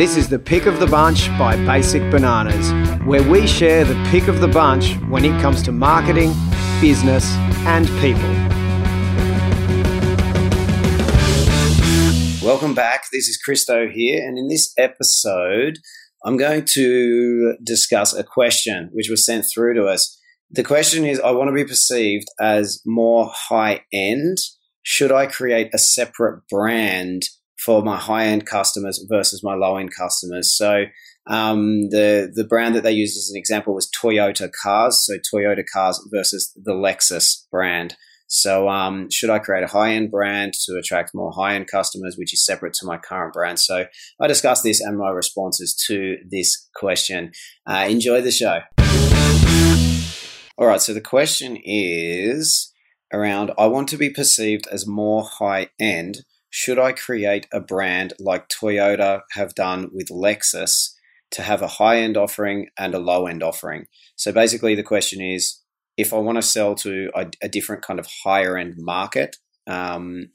This is the pick of the bunch by Basic Bananas, where we share the pick of the bunch when it comes to marketing, business, and people. Welcome back. This is Christo here, and in this episode, I'm going to discuss a question which was sent through to us. The question is I want to be perceived as more high end. Should I create a separate brand for my high end customers versus my low end customers? So, um, the the brand that they used as an example was Toyota cars. So Toyota cars versus the Lexus brand. So, um, should I create a high end brand to attract more high end customers, which is separate to my current brand? So, I discussed this and my responses to this question. Uh, enjoy the show. All right. So, the question is around I want to be perceived as more high end. Should I create a brand like Toyota have done with Lexus to have a high end offering and a low end offering? So, basically, the question is if I want to sell to a, a different kind of higher end market, um,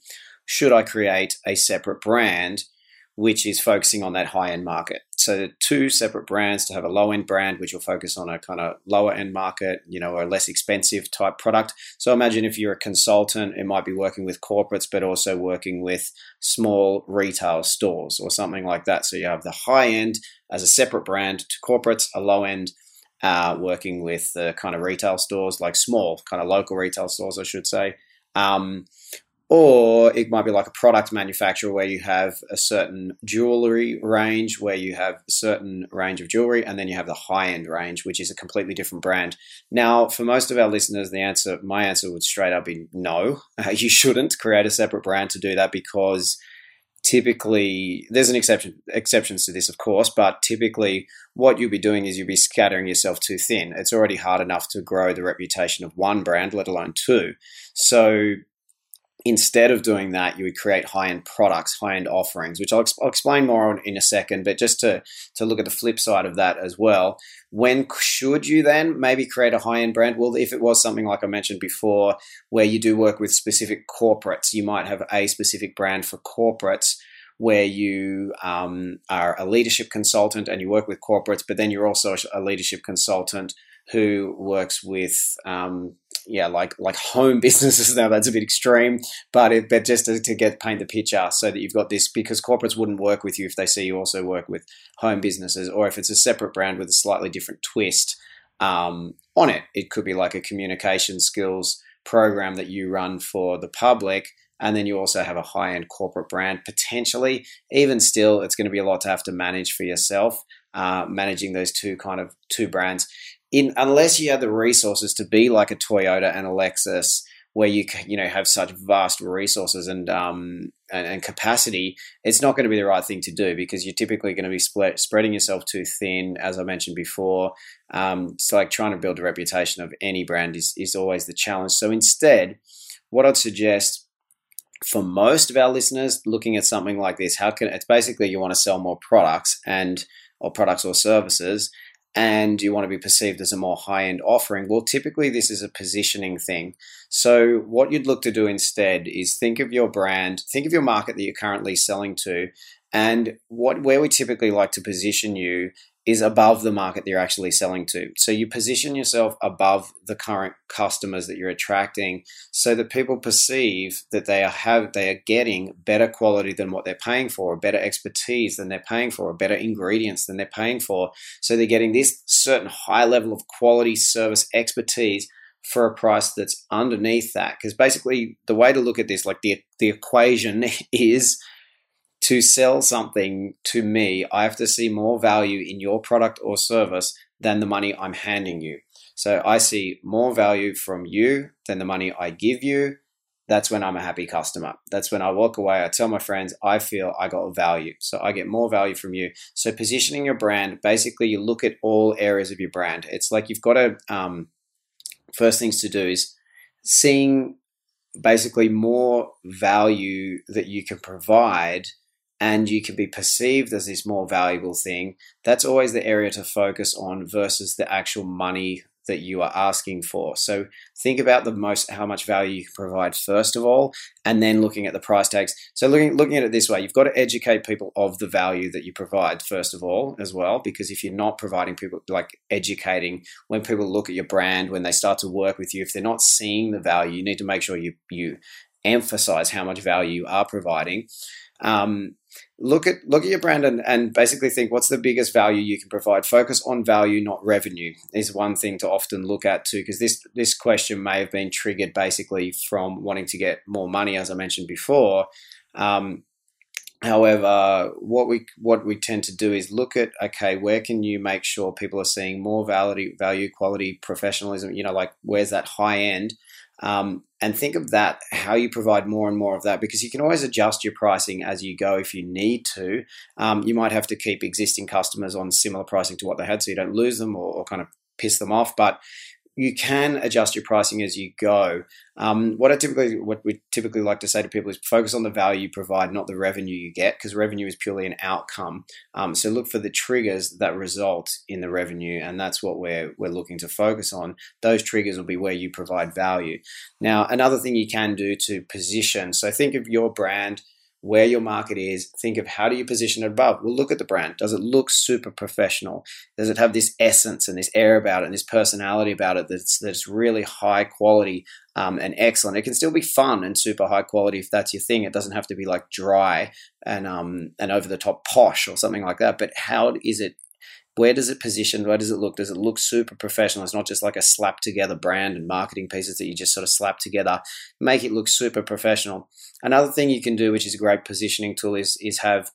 should I create a separate brand which is focusing on that high end market? So, two separate brands to have a low end brand which will focus on a kind of lower end market, you know, a less expensive type product. So, imagine if you're a consultant, it might be working with corporates, but also working with small retail stores or something like that. So, you have the high end as a separate brand to corporates, a low end uh, working with the kind of retail stores, like small, kind of local retail stores, I should say. Um, or it might be like a product manufacturer where you have a certain jewelry range, where you have a certain range of jewelry, and then you have the high end range, which is a completely different brand. Now, for most of our listeners, the answer, my answer would straight up be no. Uh, you shouldn't create a separate brand to do that because typically there's an exception exceptions to this of course but typically what you'll be doing is you'll be scattering yourself too thin it's already hard enough to grow the reputation of one brand let alone two so instead of doing that, you would create high end products, high end offerings, which I'll, I'll, explain more on in a second. But just to, to look at the flip side of that as well, when should you then maybe create a high end brand? Well, if it was something like I mentioned before, where you do work with specific corporates, you might have a specific brand for corporates where you um, are a leadership consultant and you work with corporates, but then you're also a leadership consultant who works with um, yeah like like home businesses now that's a bit extreme but it, but just to, to, get paint the picture so that you've got this because corporates wouldn't work with you if they see you also work with home businesses or if it's a separate brand with a slightly different twist um, on it. It could be like a communication skills program that you run for the public and then you also have a high end corporate brand potentially. Even still it's going to be a lot to have to manage for yourself uh, managing those two kind of two brands in unless you have the resources to be like a Toyota and a Lexus, where you you know have such vast resources and um and, and capacity, it's not going to be the right thing to do because you're typically going to be split, spreading yourself too thin, as I mentioned before. Um, it's like trying to build a reputation of any brand is is always the challenge. So instead, what I'd suggest for most of our listeners looking at something like this, how can it's basically you want to sell more products and or products or services and you want to be perceived as a more high end offering, well, typically this is a positioning thing. So, what you'd look to do instead is think of your brand, think of your market that you're currently selling to, and what where we typically like to position you is above the market that you're actually selling to. So you position yourself above the current customers that you're attracting so that people perceive that they are have they are getting better quality than what they're paying for, better expertise than they're paying for, better ingredients than they're paying for. So they're getting this certain high level of quality service expertise for a price that's underneath that. Because basically the way to look at this, like the the equation is to sell something to me, I have to see more value in your product or service than the money I'm handing you. So I see more value from you than the money I give you. That's when I'm a happy customer. That's when I walk away. I tell my friends, I feel I got value. So I get more value from you. So positioning your brand, basically, you look at all areas of your brand. It's like you've got to, um, first things to do is seeing basically more value that you can provide and you can be perceived as this more valuable thing, that's always the area to focus on versus the actual money that you are asking for. So think about the most how much value you can provide first of all, and then looking at the price tags. So looking looking at it this way, you've got to educate people of the value that you provide first of all as well, because if you're not providing people like educating when people look at your brand, when they start to work with you, if they're not seeing the value, you need to make sure you you emphasize how much value you are providing. Um, look at look at your brand and, and basically think what's the biggest value you can provide. Focus on value not revenue is one thing to often look at too because this this question may have been triggered basically from wanting to get more money as i mentioned before. Um, however what we what we tend to do is look at okay where can you make sure people are seeing more value value quality professionalism you know like where's that high end um, and think of that, how you provide more and more of that, because you can always adjust your pricing as you go if you need to. Um, you might have to keep existing customers on similar pricing to what they had so you don't lose them or, or kind of piss them off. But you can adjust your pricing as you go. Um, what I typically, what we typically like to say to people is focus on the value you provide, not the revenue you get, because revenue is purely an outcome. Um, so look for the triggers that result in the revenue, and that's what we're we're looking to focus on. Those triggers will be where you provide value. Now, another thing you can do to position. So think of your brand where your market is, think of how do you position it above. Well, look at the brand. Does it look super professional? Does it have this essence and this air about it and this personality about it that's, that's really high quality um, and excellent? It can still be fun and super high quality if that's your thing. It doesn't have to be like dry and, um, and over the top posh or something like that. But how is it where does it position? Where does it look? Does it look super professional? It's not just like a slap together brand and marketing pieces that you just sort of slap together. Make it look super professional. Another thing you can do, which is a great positioning tool, is is have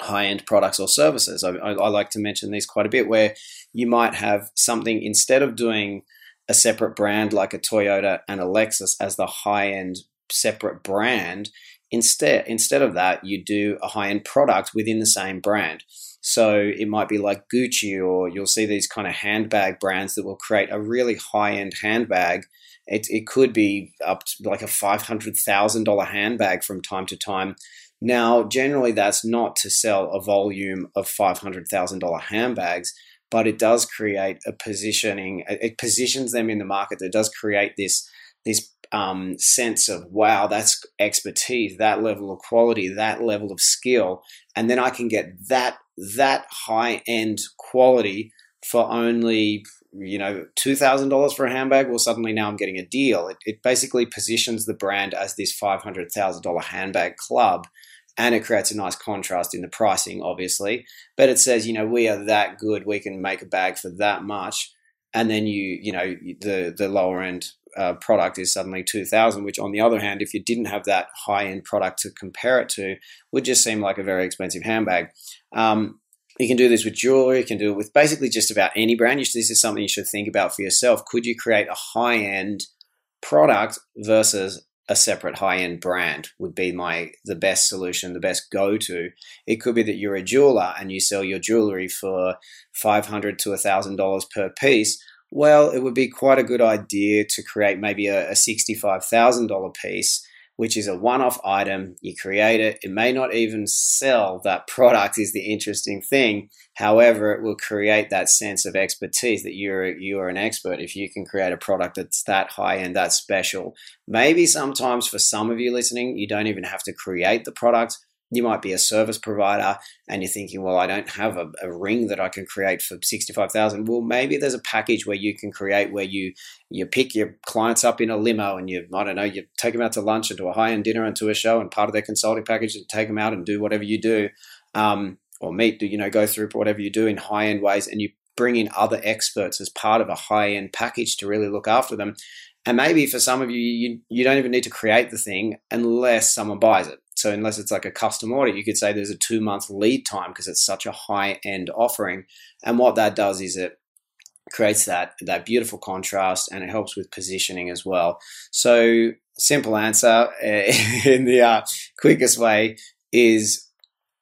high end products or services. I, I, I like to mention these quite a bit, where you might have something instead of doing a separate brand like a Toyota and a Lexus as the high end separate brand. Instead, instead of that, you do a high end product within the same brand. So it might be like Gucci, or you'll see these kind of handbag brands that will create a really high end handbag. It, it could be up to like a $500,000 handbag from time to time. Now, generally, that's not to sell a volume of $500,000 handbags, but it does create a positioning, it positions them in the market that does create this, this um, sense of wow, that's expertise, that level of quality, that level of skill, and then I can get that that high end quality for only you know two thousand dollars for a handbag. Well, suddenly now I'm getting a deal. It, it basically positions the brand as this five hundred thousand dollar handbag club. And it creates a nice contrast in the pricing, obviously. But it says, you know, we are that good. We can make a bag for that much and then you you know the the lower end uh, product is suddenly 2000 which on the other hand if you didn't have that high end product to compare it to would just seem like a very expensive handbag um, you can do this with jewelry you can do it with basically just about any brand this is something you should think about for yourself could you create a high end product versus a separate high end brand would be my the best solution, the best go to. It could be that you're a jeweler and you sell your jewelry for five hundred to thousand dollars per piece. Well, it would be quite a good idea to create maybe a, a sixty five thousand dollar piece which is a one off item. You create it. It may not even sell that product, is the interesting thing. However, it will create that sense of expertise that you're, you're an expert if you can create a product that's that high and that special. Maybe sometimes for some of you listening, you don't even have to create the product you might be a service provider and you're thinking, well, I don't have a, a ring that I can create for 65,000. Well, maybe there's a package where you can create where you, you pick your clients up in a limo and you, I don't know, you take them out to lunch and to a high end dinner and to a show and part of their consulting package and take them out and do whatever you do. Um, or meet, you know, go through whatever you do in high end ways and you bring in other experts as part of a high end package to really look after them. And maybe for some of you, you, you don't even need to create the thing unless someone buys it. So unless it's like a custom order, you could say there's a two month lead time because it's such a high end offering. And what that does is it creates that that beautiful contrast and it helps with positioning as well. So simple answer in the uh, quickest way is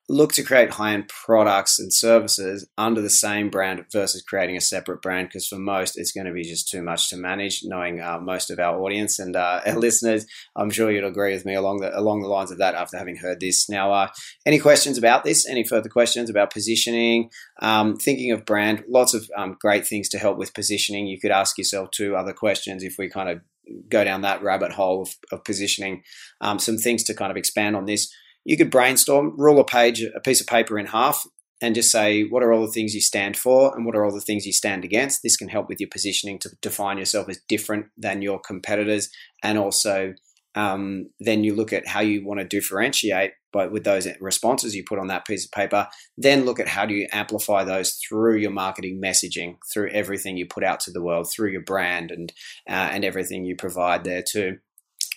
look to create high end products and services under the same brand versus creating a separate brand because for most it's going to be just too much to manage knowing uh, most of our audience and uh, our listeners. I'm sure you'd agree with me along the along the lines of that after having heard this. Now uh, any questions about this? Any further questions about positioning? Um, thinking of brand? Lots of um, great things to help with positioning. You could ask yourself two other questions if we kind of go down that rabbit hole of, of positioning. Um, some things to kind of expand on this you could brainstorm, rule a page, a piece of paper in half, and just say what are all the things you stand for and what are all the things you stand against. This can help with your positioning to define yourself as different than your competitors, and also um, then you look at how you want to differentiate. But with those responses you put on that piece of paper, then look at how do you amplify those through your marketing messaging, through everything you put out to the world, through your brand and uh, and everything you provide there too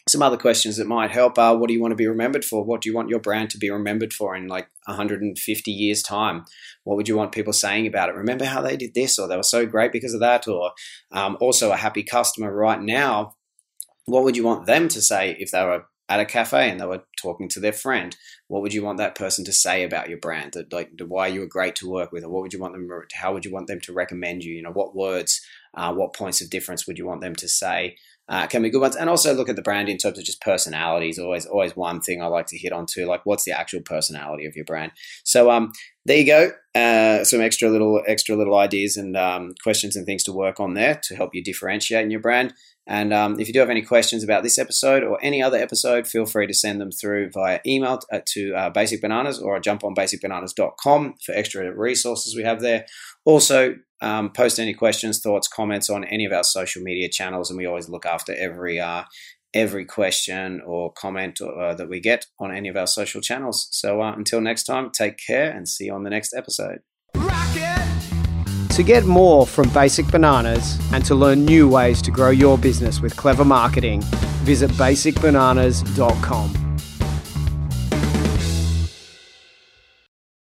some other questions that might help are what do you want to be remembered for? What do you want your brand to be remembered for in like 150 years' time? What would you want people saying about it? Remember how they did this, or they were so great because of that, or um, also a happy customer right now. What would you want them to say if they were at a cafe and they were talking to their friend? What would you want that person to say about your brand? That like why you were great to work with, or what would you want them? How would you want them to recommend you? You know, what words, uh, what points of difference would you want them to say? Uh, can be good ones. And also look at the brand in terms of just personalities. Always, always one thing I like to hit on too. Like, what's the actual personality of your brand? So, um, there you go. Uh, some extra little, extra little ideas and um, questions and things to work on there to help you differentiate in your brand. And um, if you do have any questions about this episode or any other episode, feel free to send them through via email uh, to uh, Basic Bananas or jump on basicbananas.com for extra resources we have there. Also, um, post any questions, thoughts, comments on any of our social media channels, and we always look after every uh, every question or comment uh, that we get on any of our social channels. So uh, until next time, take care and see you on the next episode. To get more from Basic Bananas and to learn new ways to grow your business with clever marketing, visit basicbananas.com.